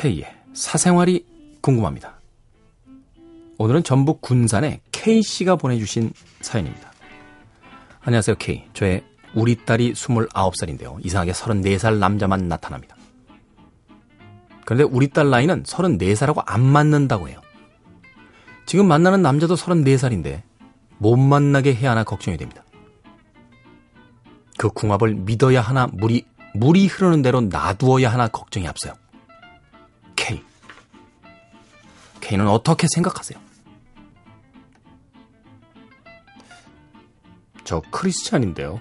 K의 사생활이 궁금합니다. 오늘은 전북 군산의 K씨가 보내주신 사연입니다. 안녕하세요, K. 저의 우리 딸이 29살인데요. 이상하게 34살 남자만 나타납니다. 그런데 우리 딸 나이는 34살하고 안 맞는다고 해요. 지금 만나는 남자도 34살인데 못 만나게 해야 하나 걱정이 됩니다. 그 궁합을 믿어야 하나 물이 물이 흐르는 대로 놔두어야 하나 걱정이 앞서요. K는 어떻게 생각하세요? 저 크리스찬인데요.